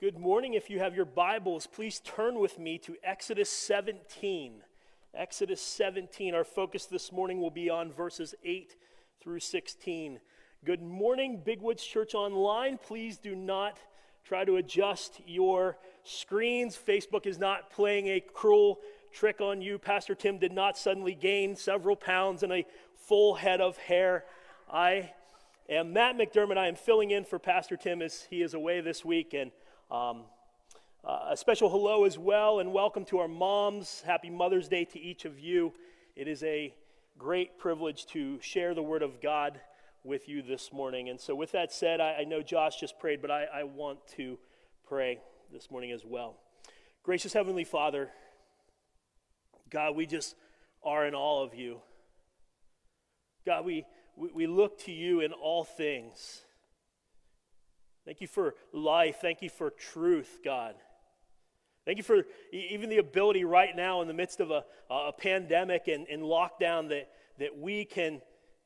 Good morning. If you have your Bibles, please turn with me to Exodus 17. Exodus 17. Our focus this morning will be on verses 8 through 16. Good morning, Big Woods Church Online. Please do not try to adjust your screens. Facebook is not playing a cruel trick on you. Pastor Tim did not suddenly gain several pounds and a full head of hair. I am Matt McDermott. I am filling in for Pastor Tim as he is away this week. And um, uh, a special hello as well, and welcome to our moms. Happy Mother's Day to each of you. It is a great privilege to share the Word of God with you this morning. And so, with that said, I, I know Josh just prayed, but I, I want to pray this morning as well. Gracious Heavenly Father, God, we just are in all of you. God, we, we, we look to you in all things. Thank you for life. Thank you for truth, God. Thank you for even the ability right now in the midst of a, a pandemic and, and lockdown that, that we can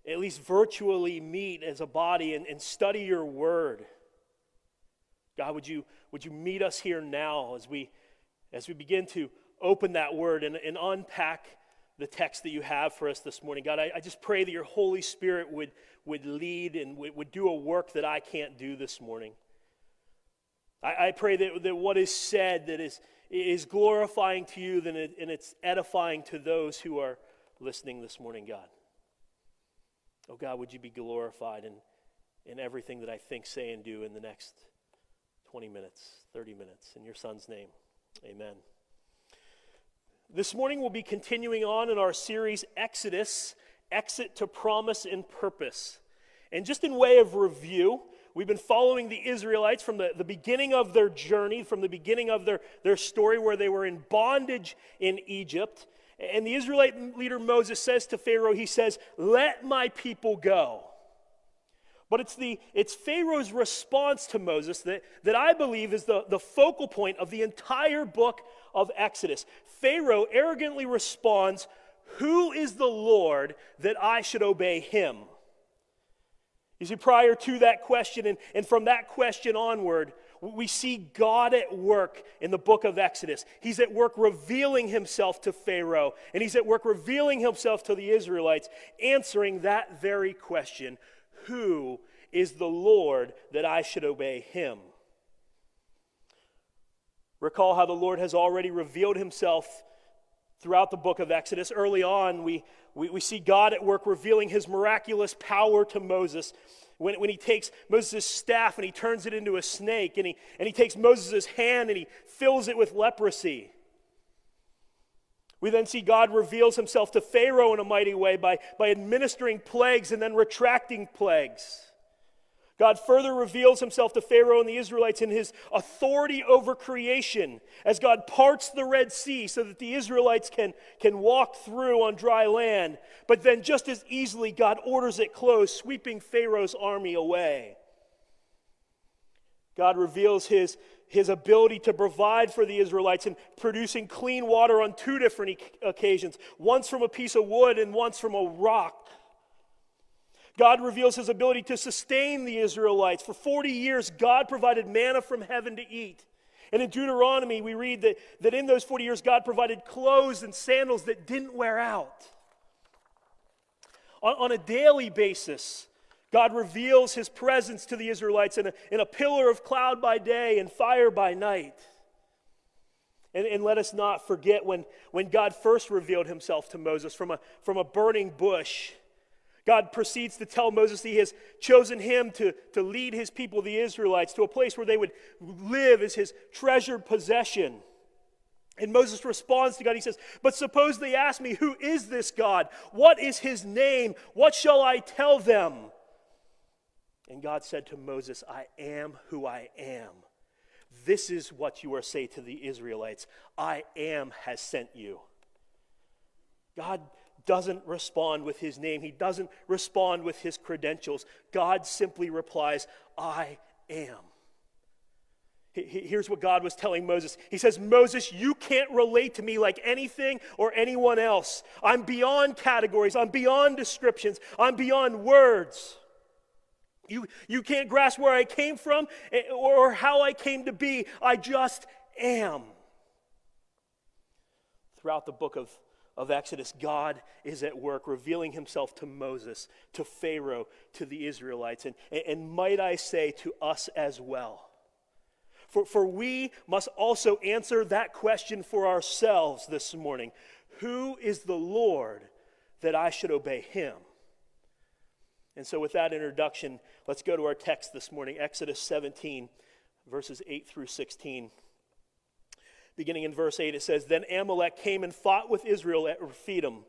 at least virtually meet as a body and, and study your word. God, would you, would you meet us here now as we, as we begin to open that word and, and unpack the text that you have for us this morning? God, I, I just pray that your Holy Spirit would, would lead and would, would do a work that I can't do this morning. I, I pray that, that what is said that is, is glorifying to you and, it, and it's edifying to those who are listening this morning, God. Oh, God, would you be glorified in, in everything that I think, say, and do in the next 20 minutes, 30 minutes. In your Son's name, amen. This morning we'll be continuing on in our series Exodus Exit to Promise and Purpose. And just in way of review, we've been following the Israelites from the, the beginning of their journey, from the beginning of their, their story where they were in bondage in Egypt. And the Israelite leader Moses says to Pharaoh, he says, Let my people go. But it's, the, it's Pharaoh's response to Moses that, that I believe is the, the focal point of the entire book of Exodus. Pharaoh arrogantly responds, Who is the Lord that I should obey him? You see, prior to that question, and, and from that question onward, we see God at work in the book of Exodus. He's at work revealing himself to Pharaoh, and he's at work revealing himself to the Israelites, answering that very question who is the Lord that I should obey him? Recall how the Lord has already revealed himself throughout the book of Exodus. Early on, we, we, we see God at work revealing his miraculous power to Moses. When, when he takes Moses' staff and he turns it into a snake, and he, and he takes Moses' hand and he fills it with leprosy. We then see God reveals himself to Pharaoh in a mighty way by, by administering plagues and then retracting plagues. God further reveals himself to Pharaoh and the Israelites in his authority over creation as God parts the Red Sea so that the Israelites can, can walk through on dry land. But then, just as easily, God orders it closed, sweeping Pharaoh's army away. God reveals his, his ability to provide for the Israelites and producing clean water on two different occasions once from a piece of wood and once from a rock. God reveals his ability to sustain the Israelites. For 40 years, God provided manna from heaven to eat. And in Deuteronomy, we read that, that in those 40 years, God provided clothes and sandals that didn't wear out. On, on a daily basis, God reveals his presence to the Israelites in a, in a pillar of cloud by day and fire by night. And, and, let us not forget when, when God first revealed himself to Moses from a, from a burning bush. God proceeds to tell Moses he has chosen him to, to lead his people, the Israelites, to a place where they would live as his treasured possession. And Moses responds to God. He says, But suppose they ask me, Who is this God? What is his name? What shall I tell them? And God said to Moses, I am who I am. This is what you are saying to the Israelites I am has sent you. God doesn't respond with his name, he doesn't respond with his credentials. God simply replies, I am. Here's what God was telling Moses. He says, Moses, you can't relate to me like anything or anyone else. I'm beyond categories, I'm beyond descriptions, I'm beyond words. You, you can't grasp where I came from eh, or how I came to be. I just am. Throughout the book of, of Exodus, God is at work revealing himself to Moses, to Pharaoh, to the Israelites, and, and might I say to us as well. For, for we must also answer that question for ourselves this morning Who is the Lord that I should obey him? And so, with that introduction, let's go to our text this morning Exodus 17, verses 8 through 16. Beginning in verse 8, it says Then Amalek came and fought with Israel at Rephidim.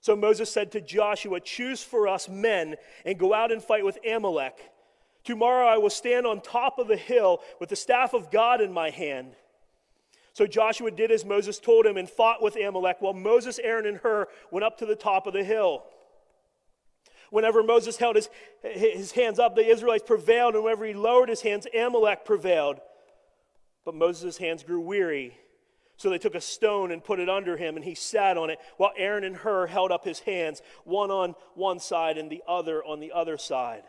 So Moses said to Joshua, Choose for us men and go out and fight with Amalek. Tomorrow I will stand on top of the hill with the staff of God in my hand. So Joshua did as Moses told him and fought with Amalek, while Moses, Aaron, and Hur went up to the top of the hill. Whenever Moses held his, his hands up, the Israelites prevailed, and whenever he lowered his hands, Amalek prevailed. But Moses' hands grew weary. So they took a stone and put it under him, and he sat on it, while Aaron and Hur held up his hands, one on one side and the other on the other side.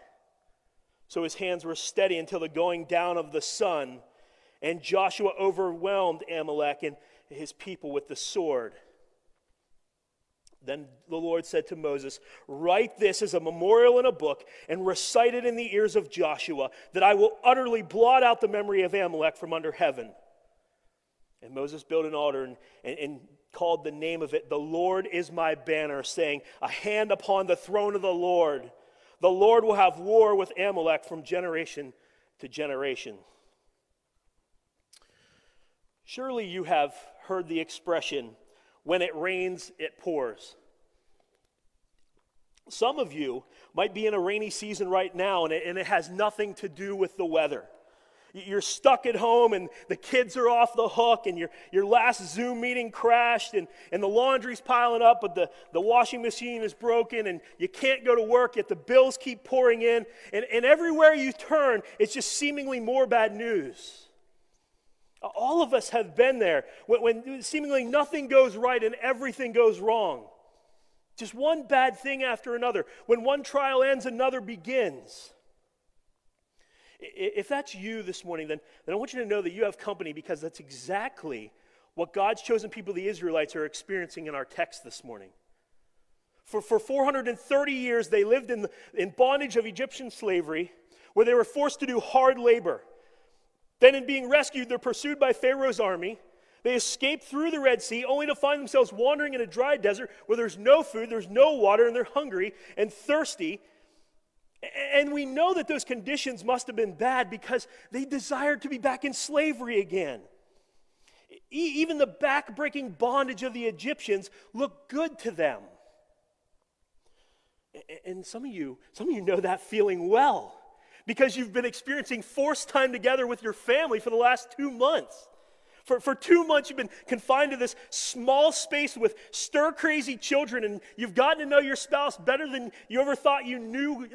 So his hands were steady until the going down of the sun, and Joshua overwhelmed Amalek and his people with the sword. Then the Lord said to Moses, Write this as a memorial in a book and recite it in the ears of Joshua, that I will utterly blot out the memory of Amalek from under heaven. And Moses built an altar and, and, and called the name of it, The Lord is my banner, saying, A hand upon the throne of the Lord. The Lord will have war with Amalek from generation to generation. Surely you have heard the expression, when it rains, it pours. Some of you might be in a rainy season right now, and it, and it has nothing to do with the weather. You're stuck at home and the kids are off the hook and your, your last Zoom meeting crashed and, and the laundry's piling up, but the, the washing machine is broken and you can't go to work, yet the bills keep pouring in. And, and everywhere you turn, it's just seemingly more bad news. All of us have been there when, when seemingly nothing goes right and everything goes wrong. Just one bad thing after another. When one trial ends, another begins. If that's you this morning, then, then I want you to know that you have company because that's exactly what God's chosen people, the Israelites, are experiencing in our text this morning. For, for 430 years, they lived in, in bondage of Egyptian slavery, where they were forced to do hard labor. Then, in being rescued, they're pursued by Pharaoh's army. They escape through the Red Sea only to find themselves wandering in a dry desert where there's no food, there's no water, and they're hungry and thirsty. And we know that those conditions must have been bad because they desired to be back in slavery again. even the back-breaking bondage of the Egyptians looked good to them. And some of you, some of you know that feeling well because you've been experiencing forced time together with your family for the last two months. For, for two months, you've been confined to this small space with stir crazy children, and you've gotten to know your spouse better than you ever thought you knew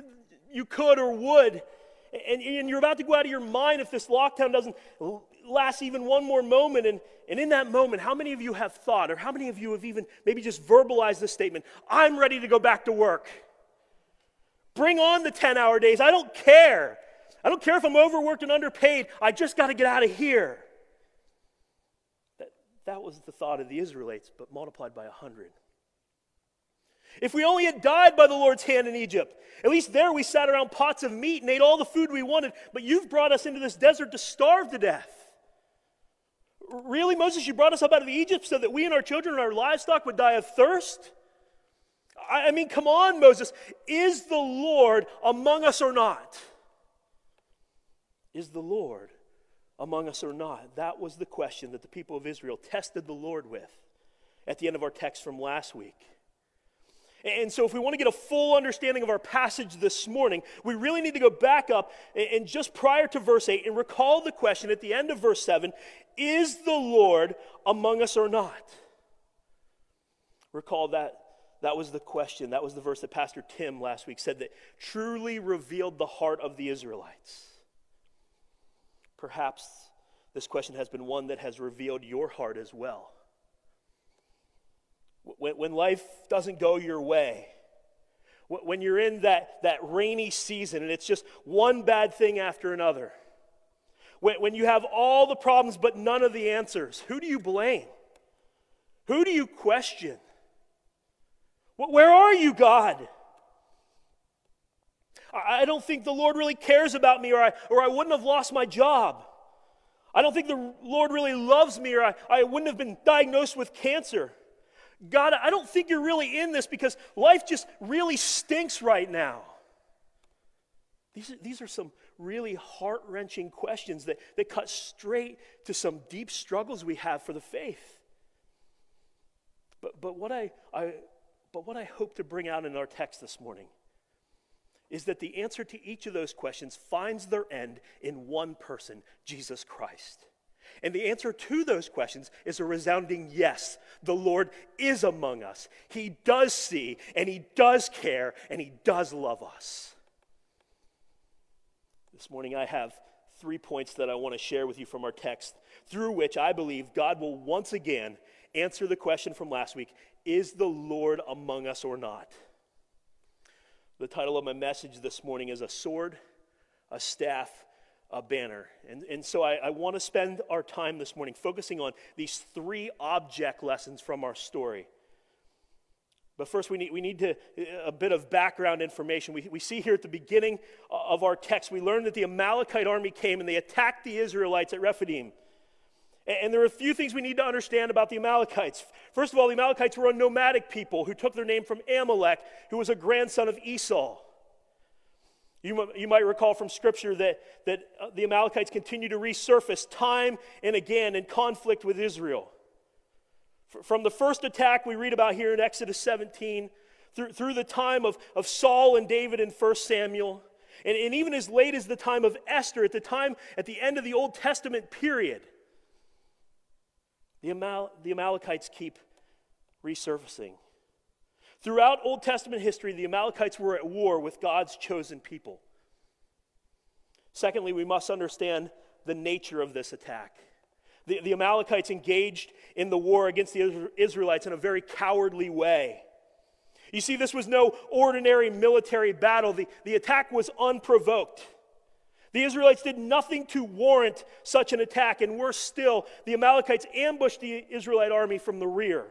you could or would. And, and you're about to go out of your mind if this lockdown doesn't last even one more moment. And, and in that moment, how many of you have thought, or how many of you have even maybe just verbalized this statement I'm ready to go back to work? Bring on the 10 hour days. I don't care. I don't care if I'm overworked and underpaid. I just got to get out of here. That, that was the thought of the Israelites, but multiplied by a 100. If we only had died by the Lord's hand in Egypt, at least there we sat around pots of meat and ate all the food we wanted, but you've brought us into this desert to starve to death. Really, Moses, you brought us up out of Egypt so that we and our children and our livestock would die of thirst? I mean, come on, Moses. Is the Lord among us or not? Is the Lord among us or not? That was the question that the people of Israel tested the Lord with at the end of our text from last week. And so, if we want to get a full understanding of our passage this morning, we really need to go back up and just prior to verse 8 and recall the question at the end of verse 7 Is the Lord among us or not? Recall that that was the question. That was the verse that Pastor Tim last week said that truly revealed the heart of the Israelites. Perhaps this question has been one that has revealed your heart as well. When, when life doesn't go your way, When you're in that, that rainy season and it's just one bad thing after another. When, when you have all the problems but none of the answers, who do you blame? Who do you question? Where are you, God? I don't think the Lord really cares about me, or I, or I wouldn't have lost my job. I don't think the Lord really loves me, or I, I wouldn't have been diagnosed with cancer. God, I don't think you're really in this because life just really stinks right now. These are, these are some really heart wrenching questions that, that cut straight to some deep struggles we have for the faith. But, but, what I, I, but what I hope to bring out in our text this morning is that the answer to each of those questions finds their end in one person, Jesus Christ. And the answer to those questions is a resounding yes. The Lord is among us. He does see, and He does care, and He does love us. This morning, I have three points that I want to share with you from our text, through which I believe God will once again answer the question from last week Is the Lord among us or not? The title of my message this morning is A Sword, a Staff, a Banner. And, and so I, I want to spend our time this morning focusing on these three object lessons from our story. But first, we need, we need to, uh, a bit of background information. We, we see here at the beginning of our text, we learn that the Amalekite army came and they attacked the Israelites at Rephidim. And there are a few things we need to understand about the Amalekites. First of all, the Amalekites were a nomadic people who took their name from Amalek, who was a grandson of Esau. You, you might recall from Scripture that, that uh, the Amalekites continue to resurface time and again in conflict with Israel. From the first attack we read about here in Exodus 17, through, through the time of, of Saul and David in 1 Samuel, and, and even as late as the time of Esther, at the time at the end of the Old Testament period, the, Amal- the Amalekites keep resurfacing. Throughout Old Testament history, the Amalekites were at war with God's chosen people. Secondly, we must understand the nature of this attack. The, the, Amalekites engaged in the war against the Israelites in a very cowardly way. You see, this was no ordinary military battle, the, the attack was unprovoked. The Israelites did nothing to warrant such an attack, and worse still, the Amalekites ambushed the Israelite army from the rear.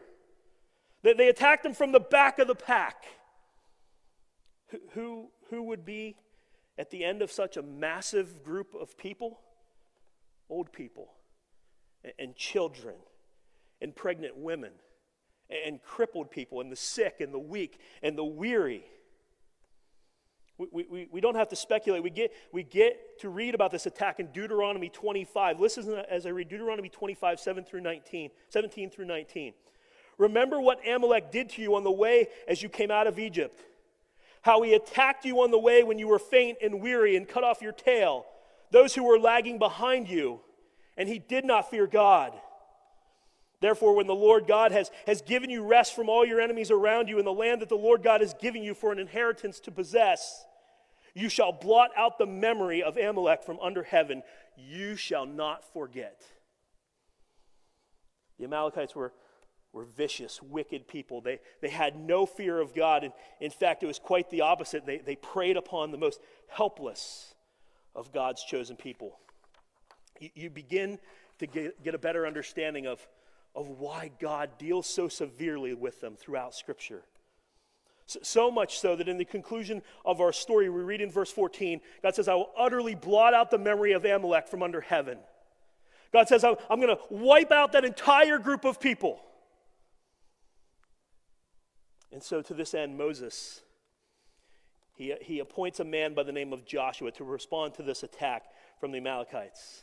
They, attacked them from the back of the pack. Who, who, would be at the end of such a massive group of people? Old people, and children, and pregnant women, and crippled people, and the sick, and the weak, and the weary. We, we, we don't have to speculate. We get, we get to read about this attack in Deuteronomy 25. Listen as I read Deuteronomy 25, 7 through 19, 17 through 19. Remember what Amalek did to you on the way as you came out of Egypt. How he attacked you on the way when you were faint and weary and cut off your tail, those who were lagging behind you, and he did not fear God. Therefore, when the Lord God has, has given you rest from all your enemies around you in the land that the Lord God is giving you for an inheritance to possess, you shall blot out the memory of Amalek from under heaven. You shall not forget. The Amalekites were, were vicious, wicked people. They, they had no fear of God. And in fact, it was quite the opposite. They, they preyed upon the most helpless of God's chosen people. You, you begin to get, get a better understanding of of why God deals so severely with them throughout Scripture. So much so that in the conclusion of our story, we read in verse 14, God says, I will utterly blot out the memory of Amalek from under heaven. God says, I'm going to wipe out that entire group of people. And so, to this end, Moses, he, he appoints a man by the name of Joshua to respond to this attack from the Amalekites.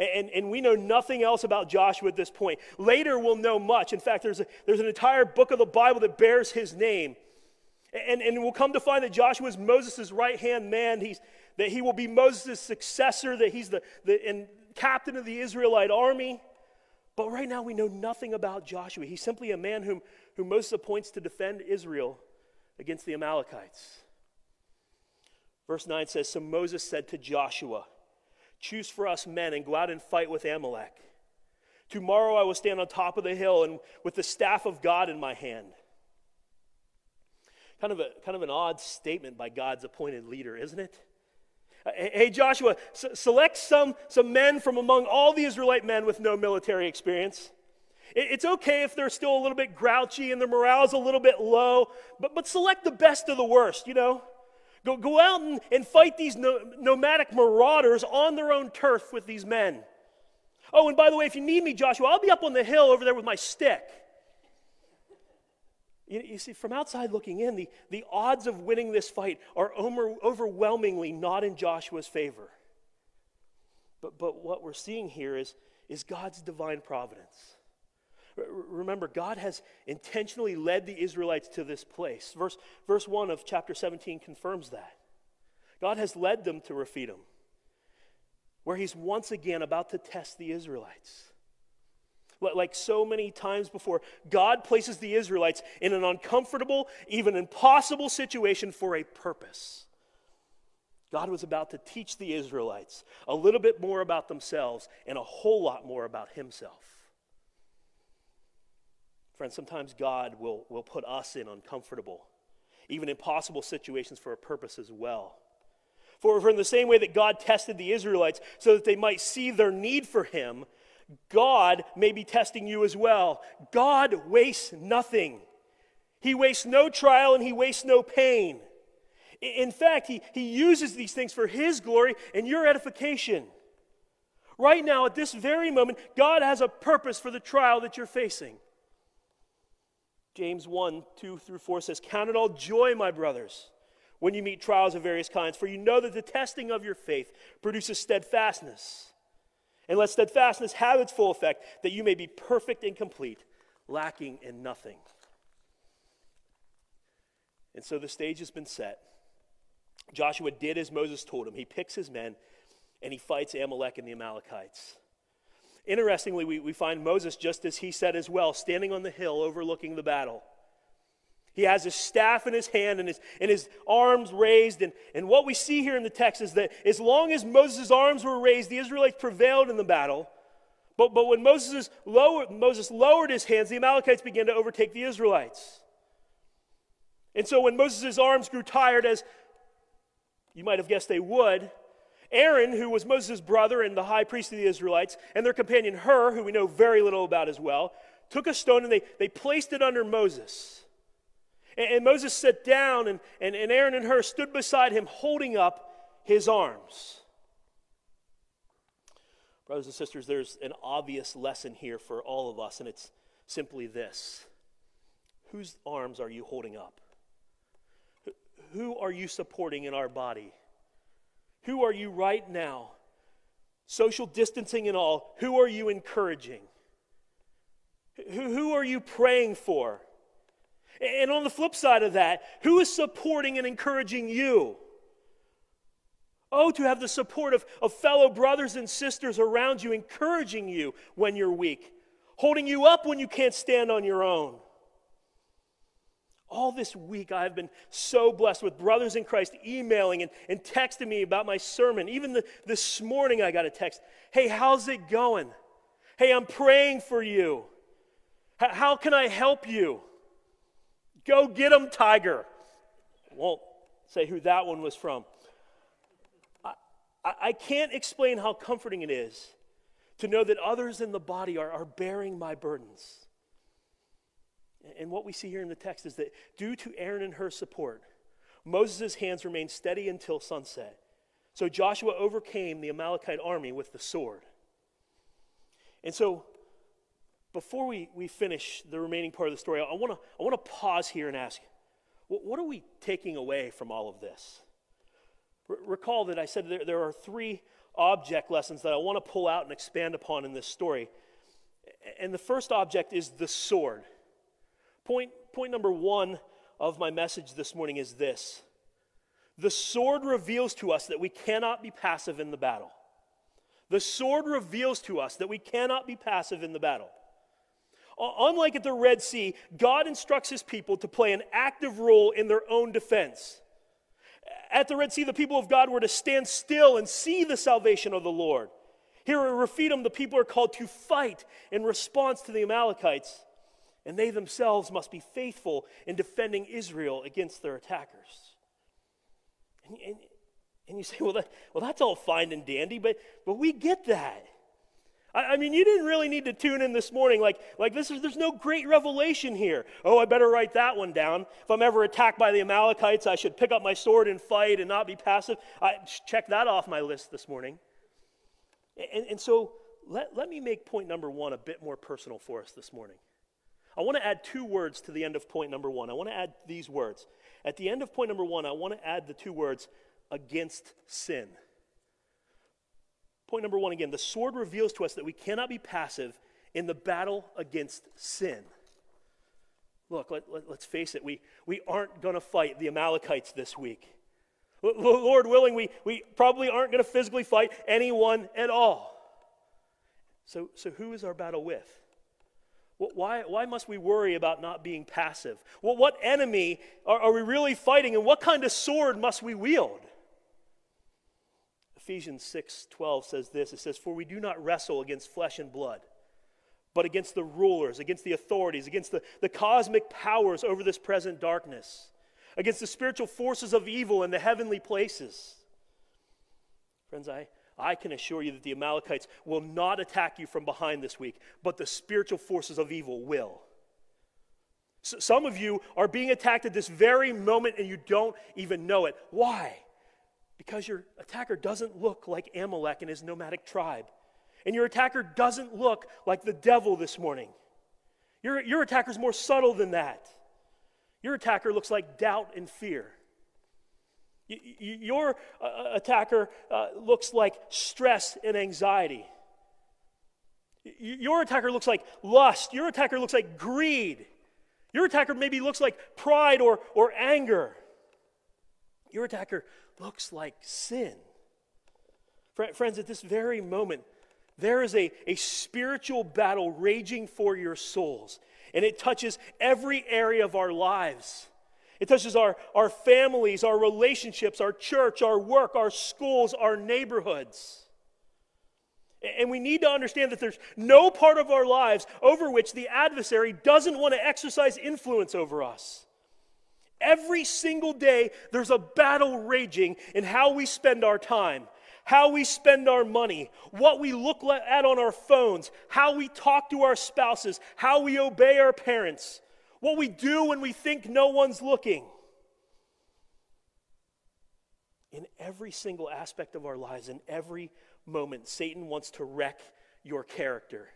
And, and we know nothing else about Joshua at this point. Later, we'll know much. In fact, there's, a, there's an entire book of the Bible that bears his name. And, and we'll come to find that Joshua is Moses' right hand man, he's, that he will be Moses' successor, that he's the, the and captain of the Israelite army. But right now, we know nothing about Joshua. He's simply a man whom, whom Moses appoints to defend Israel against the Amalekites. Verse 9 says So Moses said to Joshua, Choose for us men and go out and fight with Amalek. Tomorrow I will stand on top of the hill and with the staff of God in my hand. Kind of, a, kind of an odd statement by God's appointed leader, isn't it? Uh, hey, Joshua, s- select some, some men from among all the Israelite men with no military experience. It's okay if they're still a little bit grouchy and their morale's a little bit low, but, but select the best of the worst, you know? Go, go out and, and fight these no, nomadic marauders on their own turf with these men. Oh, and by the way, if you need me, Joshua, I'll be up on the hill over there with my stick. You, you see, from outside looking in, the, the odds of winning this fight are over, overwhelmingly not in Joshua's favor. But, but what we're seeing here is, is God's divine providence. Remember, God has intentionally led the Israelites to this place. Verse, verse 1 of chapter 17 confirms that. God has led them to Rephidim, where He's once again about to test the Israelites. Like so many times before, God places the Israelites in an uncomfortable, even impossible situation for a purpose. God was about to teach the Israelites a little bit more about themselves and a whole lot more about Himself. Friends, sometimes God will, will put us in uncomfortable, even impossible situations for a purpose as well. For, for in the same way that God tested the Israelites so that they might see their need for Him, God may be testing you as well. God wastes nothing. He wastes no trial and He wastes no pain. In fact, he, he uses these things for His glory and your edification. Right now, at this very moment, God has a purpose for the trial that you're facing. James 1 2 through 4 says, Count it all joy, my brothers, when you meet trials of various kinds, for you know that the testing of your faith produces steadfastness. And let steadfastness have its full effect, that you may be perfect and complete, lacking in nothing. And so the stage has been set. Joshua did as Moses told him. He picks his men and he fights Amalek and the Amalekites. Interestingly, we, we find Moses, just as he said as well, standing on the hill overlooking the battle. He has his staff in his hand and his, and his arms raised. And, and what we see here in the text is that as long as Moses' arms were raised, the Israelites prevailed in the battle. But, but when Moses lowered, Moses lowered his hands, the Amalekites began to overtake the Israelites. And so when Moses' arms grew tired, as you might have guessed they would, Aaron, who was Moses' brother and the high priest of the Israelites, and their companion Hur, who we know very little about as well, took a stone and they, they placed it under Moses. And, and Moses sat down, and, and, and Aaron and Hur stood beside him, holding up his arms. Brothers and sisters, there's an obvious lesson here for all of us, and it's simply this Whose arms are you holding up? Who are you supporting in our body? Who are you right now? Social distancing and all, who are you encouraging? Who, who are you praying for? And on the flip side of that, who is supporting and encouraging you? Oh, to have the support of, of fellow brothers and sisters around you, encouraging you when you're weak, holding you up when you can't stand on your own. All this week, I've been so blessed with brothers in Christ emailing and, and texting me about my sermon. Even the, this morning, I got a text Hey, how's it going? Hey, I'm praying for you. H- how can I help you? Go get them, Tiger. I won't say who that one was from. I, I, I can't explain how comforting it is to know that others in the body are, are bearing my burdens. And what we see here in the text is that due to Aaron and Hur support, Moses' hands remained steady until sunset. So Joshua overcame the Amalekite army with the sword. And so, before we, we finish the remaining part of the story, I want to I wanna pause here and ask what are we taking away from all of this? R- recall that I said there, there are three object lessons that I want to pull out and expand upon in this story. And the first object is the sword. Point, point number one of my message this morning is this the sword reveals to us that we cannot be passive in the battle. The sword reveals to us that we cannot be passive in the battle. Uh, unlike at the Red Sea, God instructs his people to play an active role in their own defense. At the Red Sea, the people of God were to stand still and see the salvation of the Lord. Here at Rephidim, the people are called to fight in response to the Amalekites. And they themselves must be faithful in defending Israel against their attackers. And, and, and you say, well, that, well, that's all fine and dandy, but, but we get that. I, I mean, you didn't really need to tune in this morning. Like, like this is, there's no great revelation here. Oh, I better write that one down. If I'm ever attacked by the Amalekites, I should pick up my sword and fight and not be passive. I check that off my list this morning. And, and so let, let me make point number one a bit more personal for us this morning. I want to add two words to the end of point number one. I want to add these words. At the end of point number one, I want to add the two words against sin. Point number one again the sword reveals to us that we cannot be passive in the battle against sin. Look, let, us let, face it, we, we aren't going to fight the Amalekites this week. Lord willing, we, we probably aren't going to physically fight anyone at all. So, so who is our battle with? Why, why must we worry about not being passive? Well, what enemy are, are we really fighting, and what kind of sword must we wield? Ephesians 6 12 says this it says, For we do not wrestle against flesh and blood, but against the rulers, against the authorities, against the, the cosmic powers over this present darkness, against the spiritual forces of evil in the heavenly places. Friends, I, I can assure you that the Amalekites will not attack you from behind this week, but the spiritual forces of evil will. some of you are being attacked at this very moment and you don't even know it. Why? Because your attacker doesn't look like Amalek and his nomadic tribe. And your attacker doesn't look like the devil this morning. Your, your attacker is more subtle than that. Your attacker looks like doubt and fear. Your uh, attacker uh, looks like stress and anxiety. your attacker looks like lust. Your attacker looks like greed. Your attacker maybe looks like pride or, or anger. Your attacker looks like sin. Friends, at this very moment, there is a, a spiritual battle raging for your souls, and it touches every area of our lives. It touches our, our families, our relationships, our church, our work, our schools, our neighborhoods. And we need to understand that there's no part of our lives over which the adversary doesn't want to exercise influence over us. Every single day, there's a battle raging in how we spend our time, how we spend our money, what we look at on our phones, how we talk to our spouses, how we obey our parents, what we do when we think no one's looking. In every single aspect of our lives, in every moment, Satan wants to wreck your character.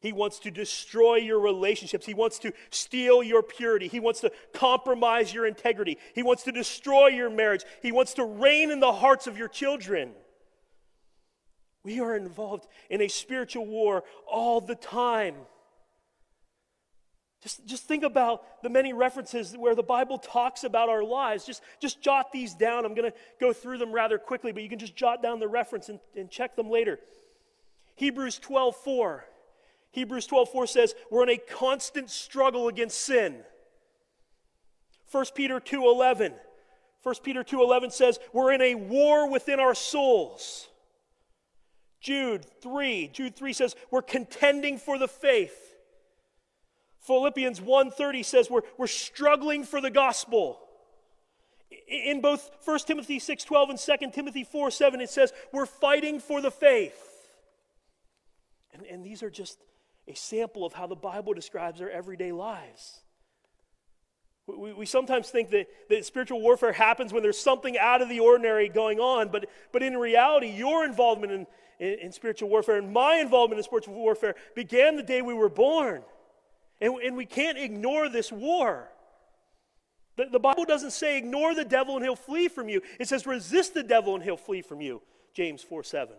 He wants to destroy your relationships. He wants to steal your purity. He wants to compromise your integrity. He wants to destroy your marriage. He wants to reign in the hearts of your children. We are involved in a spiritual war all the time. Just, just think about the many references where the Bible talks about our lives. Just, just jot these down. I'm going to go through them rather quickly, but you can just jot down the reference and, and check them later. Hebrews 12 4. Hebrews 12:4 says, "We're in a constant struggle against sin." 1 Peter 2:11. 1 Peter 2:11 says, "We're in a war within our souls." Jude 3, Jude 3 says, "We're contending for the faith." Philippians 1:30 says, "We're, we're struggling for the gospel." In both 1 Timothy 6:12 and 2 Timothy 4:7 it says, "We're fighting for the faith." And, and these are just a sample of how the Bible describes our everyday lives. We, we sometimes think that, that spiritual warfare happens when there's something out of the ordinary going on, but, but in reality, your involvement in, in, in spiritual warfare and my involvement in spiritual warfare began the day we were born. And, and we can't ignore this war. The, the Bible doesn't say ignore the devil and he'll flee from you, it says resist the devil and he'll flee from you. James 4 7.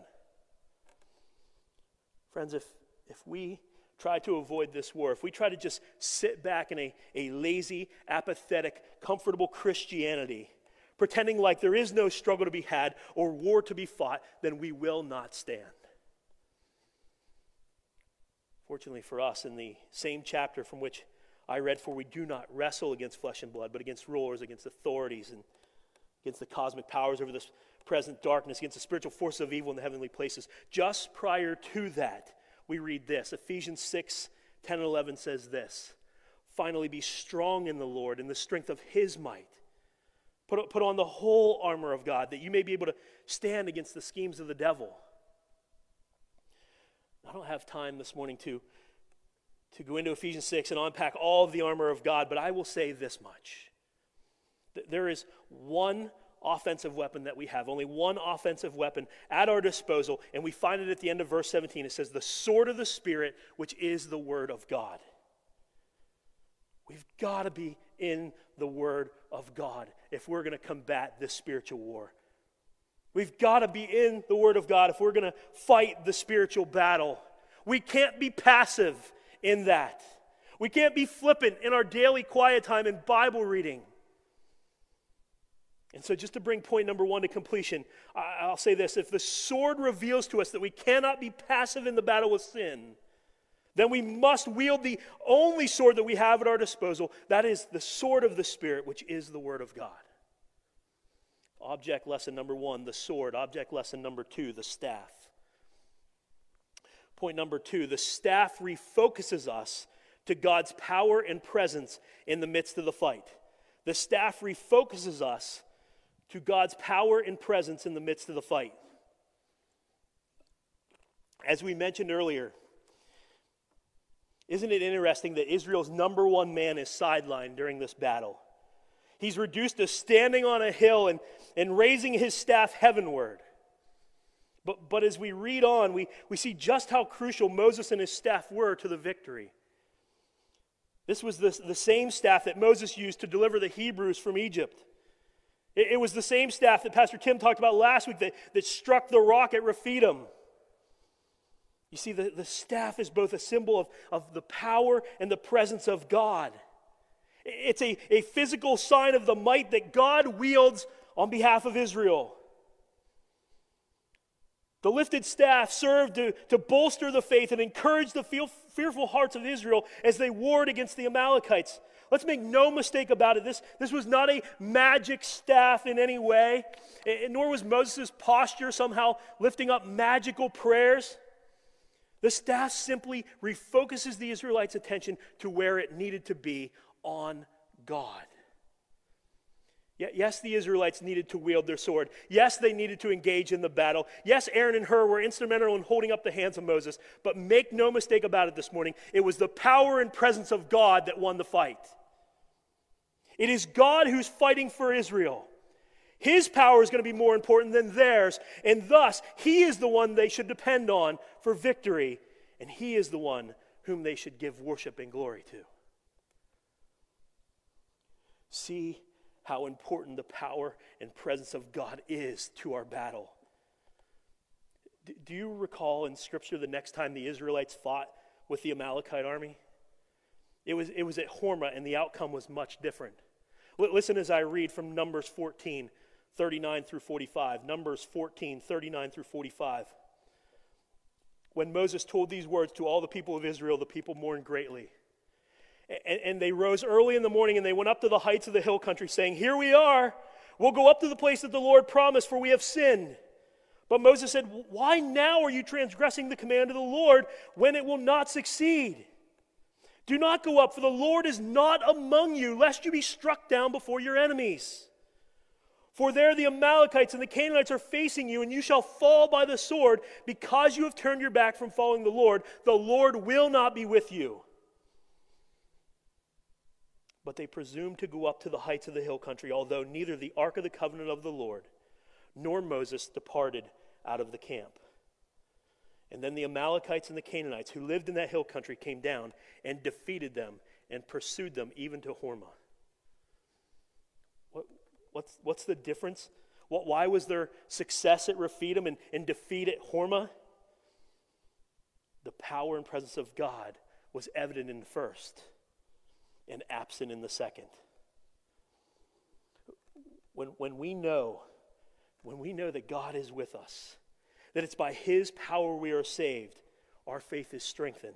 Friends, if, if we try to avoid this war, if we try to just sit back in a, a lazy, apathetic, comfortable Christianity, pretending like there is no struggle to be had or war to be fought, then we will not stand. Fortunately for us, in the same chapter from which I read, For we do not wrestle against flesh and blood, but against rulers, against authorities, and against the cosmic powers over this present darkness, against the spiritual forces of evil in the heavenly places. Just prior to that, we read this Ephesians 6 10 and 11 says this Finally, be strong in the Lord in the strength of his might. Put, put on the whole armor of God that you may be able to stand against the schemes of the devil. I don't have time this morning to, to go into Ephesians 6 and unpack all of the armor of God, but I will say this much. There is one offensive weapon that we have, only one offensive weapon at our disposal, and we find it at the end of verse 17. It says, The sword of the Spirit, which is the Word of God. We've got to be in the Word of God if we're going to combat this spiritual war. We've got to be in the Word of God if we're going to fight the spiritual battle. We can't be passive in that. We can't be flippant in our daily quiet time and Bible reading. And so, just to bring point number one to completion, I'll say this if the sword reveals to us that we cannot be passive in the battle with sin, then we must wield the only sword that we have at our disposal. That is the sword of the Spirit, which is the Word of God. Object lesson number one, the sword. Object lesson number two, the staff. Point number two, the staff refocuses us to God's power and presence in the midst of the fight. The staff refocuses us to God's power and presence in the midst of the fight. As we mentioned earlier, isn't it interesting that Israel's number one man is sidelined during this battle? He's reduced to standing on a hill and, and raising his staff heavenward. But, but as we read on, we, we see just how crucial Moses and his staff were to the victory. This was the, the same staff that Moses used to deliver the Hebrews from Egypt. It, it, was the same staff that Pastor Tim talked about last week that, that struck the rock at Rephidim. You see, the, the staff is both a symbol of, of the power and the presence of God. It's a, a physical sign of the might that God wields on behalf of Israel. The lifted staff served to, to bolster the faith and encourage the feel, fearful hearts of Israel as they warred against the Amalekites. Let's make no mistake about it. This, this was not a magic staff in any way, and nor was Moses' posture somehow lifting up magical prayers. The staff simply refocuses the Israelites' attention to where it needed to be on God. Yes, the Israelites needed to wield their sword. Yes, they needed to engage in the battle. Yes, Aaron and Hur were instrumental in holding up the hands of Moses. But make no mistake about it this morning, it was the power and presence of God that won the fight. It is God who's fighting for Israel. His power is going to be more important than theirs, and thus, He is the one they should depend on for victory, and He is the one whom they should give worship and glory to. See how important the power and presence of God is to our battle. Do you recall in Scripture the next time the Israelites fought with the Amalekite army? It was, it was at Hormah, and the outcome was much different. Listen as I read from Numbers 14, 39 through 45. Numbers 14, 39 through 45. When Moses told these words to all the people of Israel, the people mourned greatly. And, and they rose early in the morning and they went up to the heights of the hill country, saying, Here we are. We'll go up to the place that the Lord promised, for we have sinned. But Moses said, Why now are you transgressing the command of the Lord when it will not succeed? Do not go up, for the Lord is not among you, lest you be struck down before your enemies. For there the Amalekites and the Canaanites are facing you, and you shall fall by the sword because you have turned your back from following the Lord. The Lord will not be with you. But they presumed to go up to the heights of the hill country, although neither the ark of the covenant of the Lord nor Moses departed out of the camp. And then the Amalekites and the Canaanites who lived in that hill country came down and defeated them and pursued them even to Hormah. What, what's, what's the difference? What, why was there success at Rephidim and, and defeat at Hormah? The power and presence of God was evident in the first and absent in the second. When, when we know, when we know that God is with us, that it's by His power we are saved, our faith is strengthened.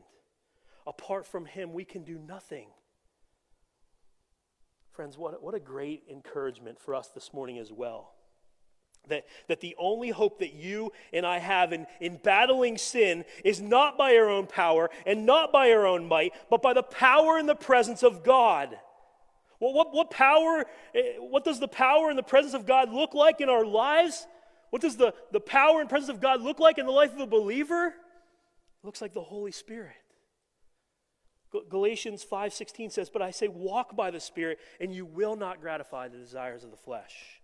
Apart from Him, we can do nothing. Friends, what, what a great encouragement for us this morning as well. That, that the only hope that you and I have in, in battling sin is not by our own power and not by our own might, but by the power and the presence of God. Well, what, what power, eh, what does the power and the presence of God look like in our lives? What does the, the power and presence of God look like in the life of a believer? It looks like the Holy Spirit. Galatians 5:16 says, "But I say walk by the Spirit, and you will not gratify the desires of the flesh."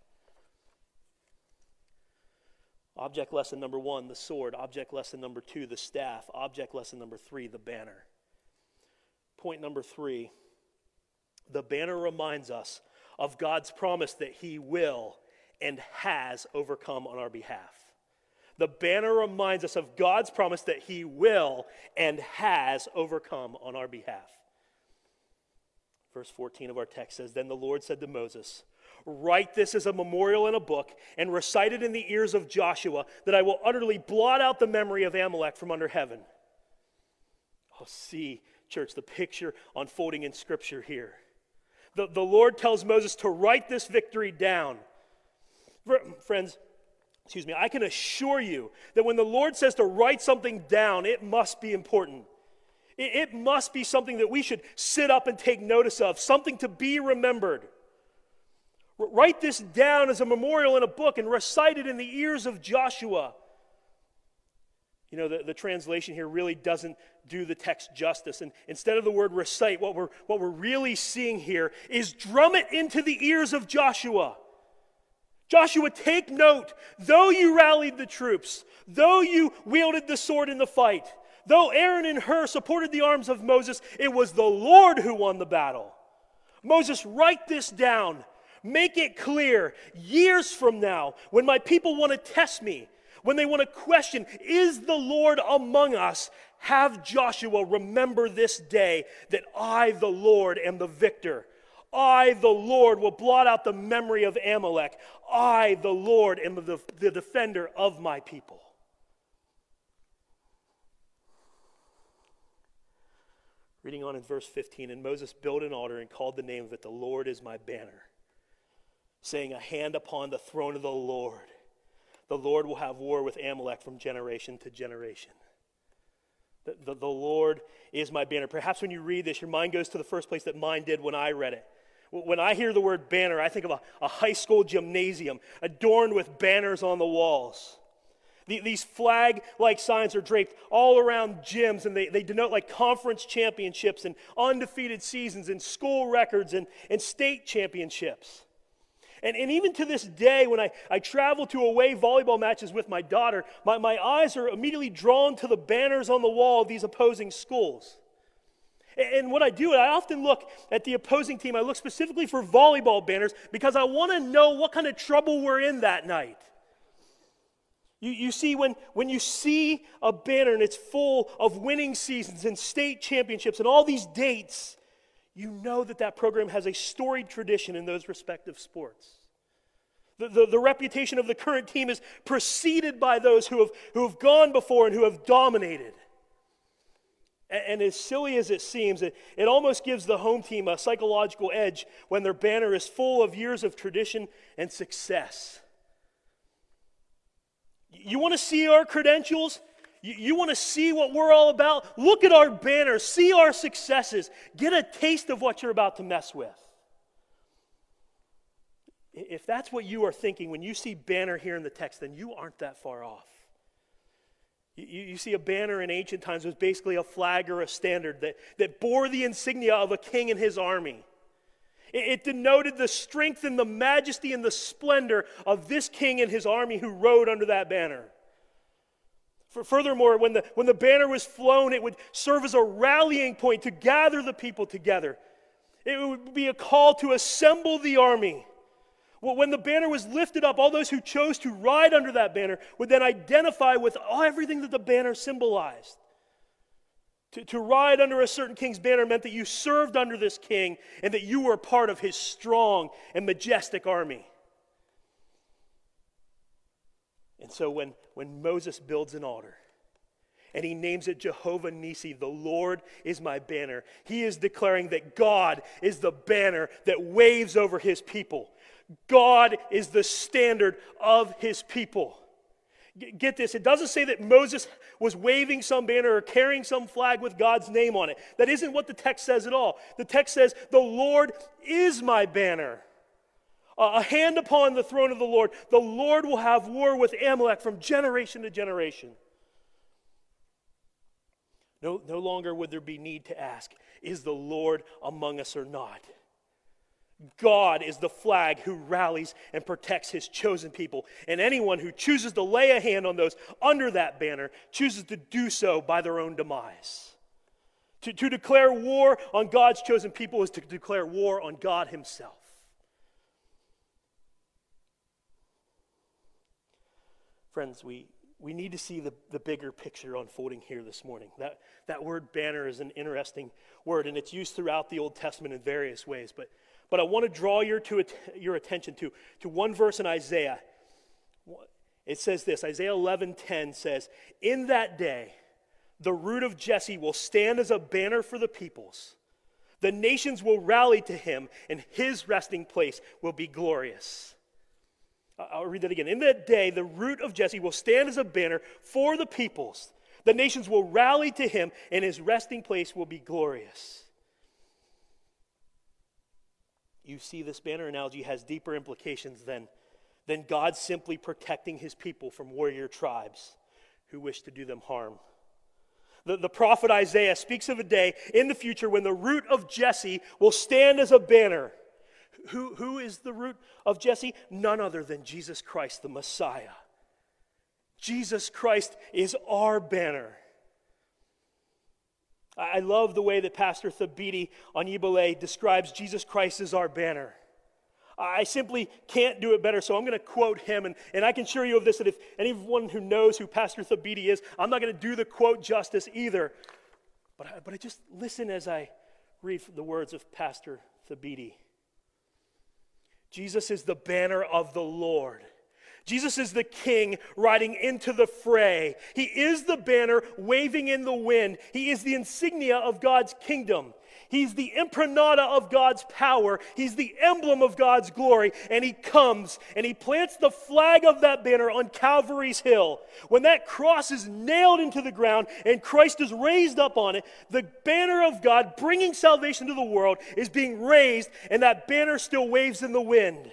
Object lesson number 1, the sword. Object lesson number 2, the staff. Object lesson number 3, the banner. Point number 3, the banner reminds us of God's promise that he will and has overcome on our behalf. The banner reminds us of God's promise that He will and has overcome on our behalf. Verse 14 of our text says Then the Lord said to Moses, Write this as a memorial in a book and recite it in the ears of Joshua, that I will utterly blot out the memory of Amalek from under heaven. Oh, see, church, the picture unfolding in Scripture here. The, the Lord tells Moses to write this victory down. Friends, excuse me, I can assure you that when the Lord says to write something down, it must be important. It, it must be something that we should sit up and take notice of, something to be remembered. Write this down as a memorial in a book and recite it in the ears of Joshua. You know, the, the translation here really doesn't do the text justice. And instead of the word recite, what we're, what we're really seeing here is drum it into the ears of Joshua. Joshua, take note. Though you rallied the troops, though you wielded the sword in the fight, though Aaron and Hur supported the arms of Moses, it was the Lord who won the battle. Moses, write this down. Make it clear years from now, when my people want to test me, when they want to question, is the Lord among us? Have Joshua remember this day that I, the Lord, am the victor. I, the Lord, will blot out the memory of Amalek. I, the Lord, am the, the defender of my people. Reading on in verse 15, and Moses built an altar and called the name of it, The Lord is my banner, saying, A hand upon the throne of the Lord. The Lord will have war with Amalek from generation to generation. The, the, the, Lord is my banner. Perhaps when you read this, your mind goes to the first place that mine did when I read it. When I hear the word banner, I think of a, a high school gymnasium adorned with banners on the walls. The, these flag like signs are draped all around gyms, and they, they denote like conference championships and undefeated seasons and school records and, and state championships. And, and even to this day, when I, I travel to away volleyball matches with my daughter, my, my eyes are immediately drawn to the banners on the wall of these opposing schools. And what I do, I often look at the opposing team. I look specifically for volleyball banners because I want to know what kind of trouble we're in that night. You, you see, when, when you see a banner and it's full of winning seasons and state championships and all these dates, you know that that program has a storied tradition in those respective sports. The, the, the, reputation of the current team is preceded by those who have, who have gone before and who have dominated. And, and as silly as it seems, it, it almost gives the home team a psychological edge when their banner is full of years of tradition and success. You want to see our credentials? You, you want to see what we're all about? Look at our banner, see our successes, get a taste of what you're about to mess with. If that's what you are thinking when you see banner here in the text, then you aren't that far off. You, you, see, a banner in ancient times was basically a flag or a standard that, that bore the insignia of a king and his army. It, it denoted the strength and the majesty and the splendor of this king and his army who rode under that banner. Furthermore, when the, when the banner was flown, it would serve as a rallying point to gather the people together. It would be a call to assemble the army. When the banner was lifted up, all those who chose to ride under that banner would then identify with everything that the banner symbolized. To, to ride under a certain king's banner meant that you served under this king and that you were part of his strong and majestic army. And so when, when Moses builds an altar, and he names it Jehovah Nissi. The Lord is my banner. He is declaring that God is the banner that waves over his people. God is the standard of his people. Get this, it doesn't say that Moses was waving some banner or carrying some flag with God's name on it. That isn't what the text says at all. The text says, The Lord is my banner. A hand upon the throne of the Lord. The Lord will have war with Amalek from generation to generation. No, no longer would there be need to ask, Is the Lord among us or not? God is the flag who rallies and protects his chosen people. And anyone who chooses to lay a hand on those under that banner chooses to do so by their own demise. To, to declare war on God's chosen people is to declare war on God himself. Friends, we, we need to see the, the bigger picture unfolding here this morning. That, that word banner is an interesting word, and it's used throughout the Old Testament in various ways. But but I want to draw your, to, your attention to, to one verse in Isaiah. It says this Isaiah 11:10 says, In that day, the root of Jesse will stand as a banner for the peoples. The nations will rally to him, and his resting place will be glorious. I'll read that again. In that day, the root of Jesse will stand as a banner for the peoples. The nations will rally to him, and his resting place will be glorious you see this banner analogy has deeper implications than, than God simply protecting his people from warrior tribes who wish to do them harm. The, the prophet Isaiah speaks of a day in the future when the root of Jesse will stand as a banner. Who, who is the root of Jesse? None other than Jesus Christ, the Messiah. Jesus Christ is our banner. I love the way that Pastor Thabiti Anyabwile describes Jesus Christ as our banner. I simply can't do it better, so I'm going to quote him. And, and I can assure you of this that if anyone who knows who Pastor Thabiti is, I'm not going to do the quote justice either. But I, but I just listen as I read the words of Pastor Thabiti. Jesus is the banner of the Lord. Jesus is the king riding into the fray. He is the banner waving in the wind. He is the insignia of God's kingdom. He's the impronata of God's power. He's the emblem of God's glory. And he comes and he plants the flag of that banner on Calvary's hill. When that cross is nailed into the ground and Christ is raised up on it, the banner of God bringing salvation to the world is being raised, and that banner still waves in the wind.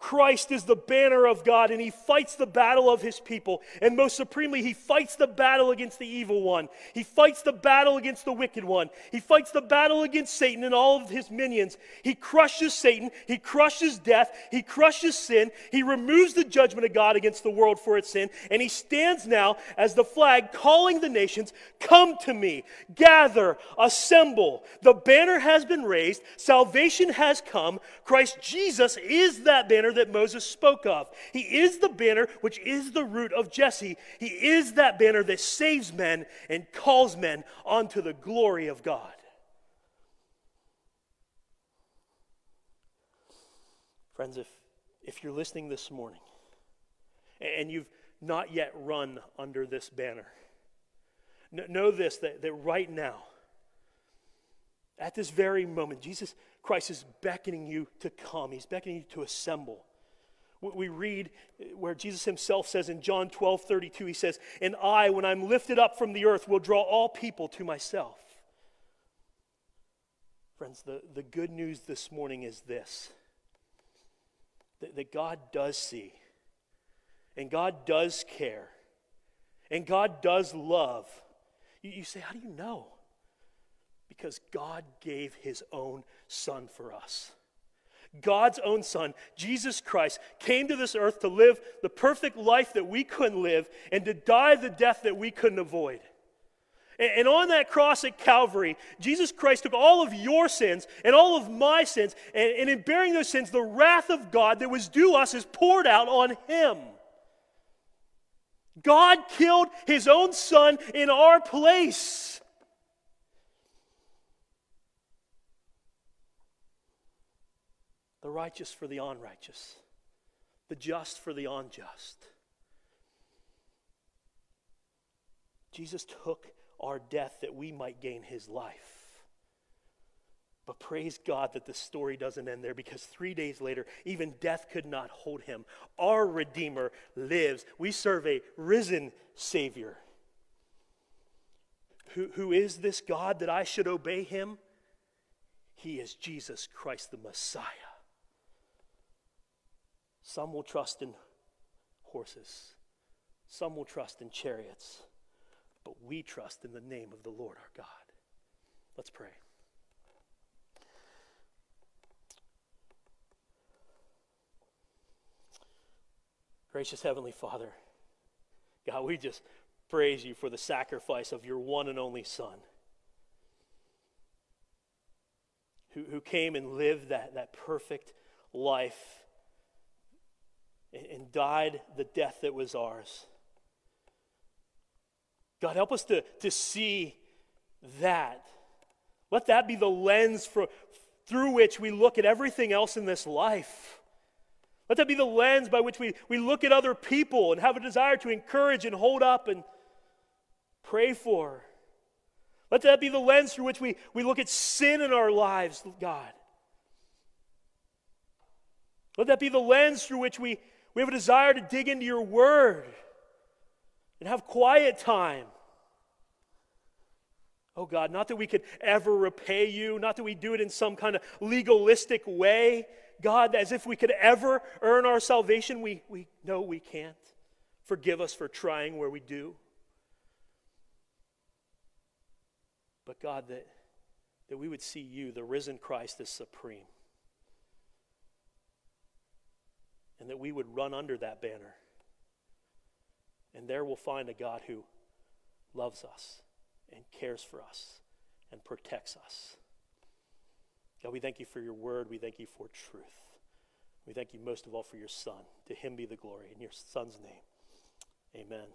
Christ is the banner of God and he fights the battle of his people. And most supremely, he fights the battle against the evil one. He fights the battle against the wicked one. He fights the battle against Satan and all of his minions. He crushes Satan. He crushes death. He crushes sin. He removes the judgment of God against the world for its sin. And he stands now as the flag calling the nations, Come to me, gather, assemble. The banner has been raised. Salvation has come. Christ Jesus is that banner banner that Moses spoke of. He is the banner which is the root of Jesse. He is that banner that saves men and calls men onto the glory of God. Friends, if, if you're listening this morning and you've not yet run under this banner, know this that, that right now, at this very moment, Jesus Christ is beckoning you to come, He's beckoning you to assemble. We read eh, where Jesus himself says in John 12 32, He says, And I, when I'm lifted up from the earth, will draw all people to myself. Friends, the, the good news this morning is this that, that God does see, and God does care, and God does love. You, you say, How do you know? Because God gave his own son for us. God's own son, Jesus Christ, came to this earth to live the perfect life that we couldn't live and to die the death that we couldn't avoid. And on that cross at Calvary, Jesus Christ took all of your sins and all of my sins, and in bearing those sins, the wrath of God that was due us is poured out on him. God killed his own son in our place. The righteous for the unrighteous, the just for the unjust. Jesus took our death that we might gain his life. But praise God that the story doesn't end there because three days later, even death could not hold him. Our Redeemer lives. We serve a risen Savior. Who, who is this God that I should obey him? He is Jesus Christ the Messiah. Some will trust in horses, some will trust in chariots, but we trust in the name of the Lord our God. Let's pray. Gracious Heavenly Father, God, we just praise you for the sacrifice of your one and only Son, who, who came and lived that, that perfect life and died the death that was ours. God, help us to, to see that. Let that be the lens for, through which we look at everything else in this life. Let that be the lens by which we, we look at other people and have a desire to encourage and hold up and pray for. Let that be the lens through which we, we look at sin in our lives, God. Let that be the lens through which we, we have a desire to dig into your word and have quiet time. Oh God, not that we could ever repay you, not that we do it in some kind of legalistic way, God, as if we could ever earn our salvation, we, we know we can't. Forgive us for trying where we do. But God, that, that we would see you, the risen Christ, as supreme. And that we would run under that banner. And there we'll find a God who loves us and cares for us and protects us. God, we thank you for your word. We thank you for truth. We thank you most of all for your Son. To him be the glory. In your Son's name, amen.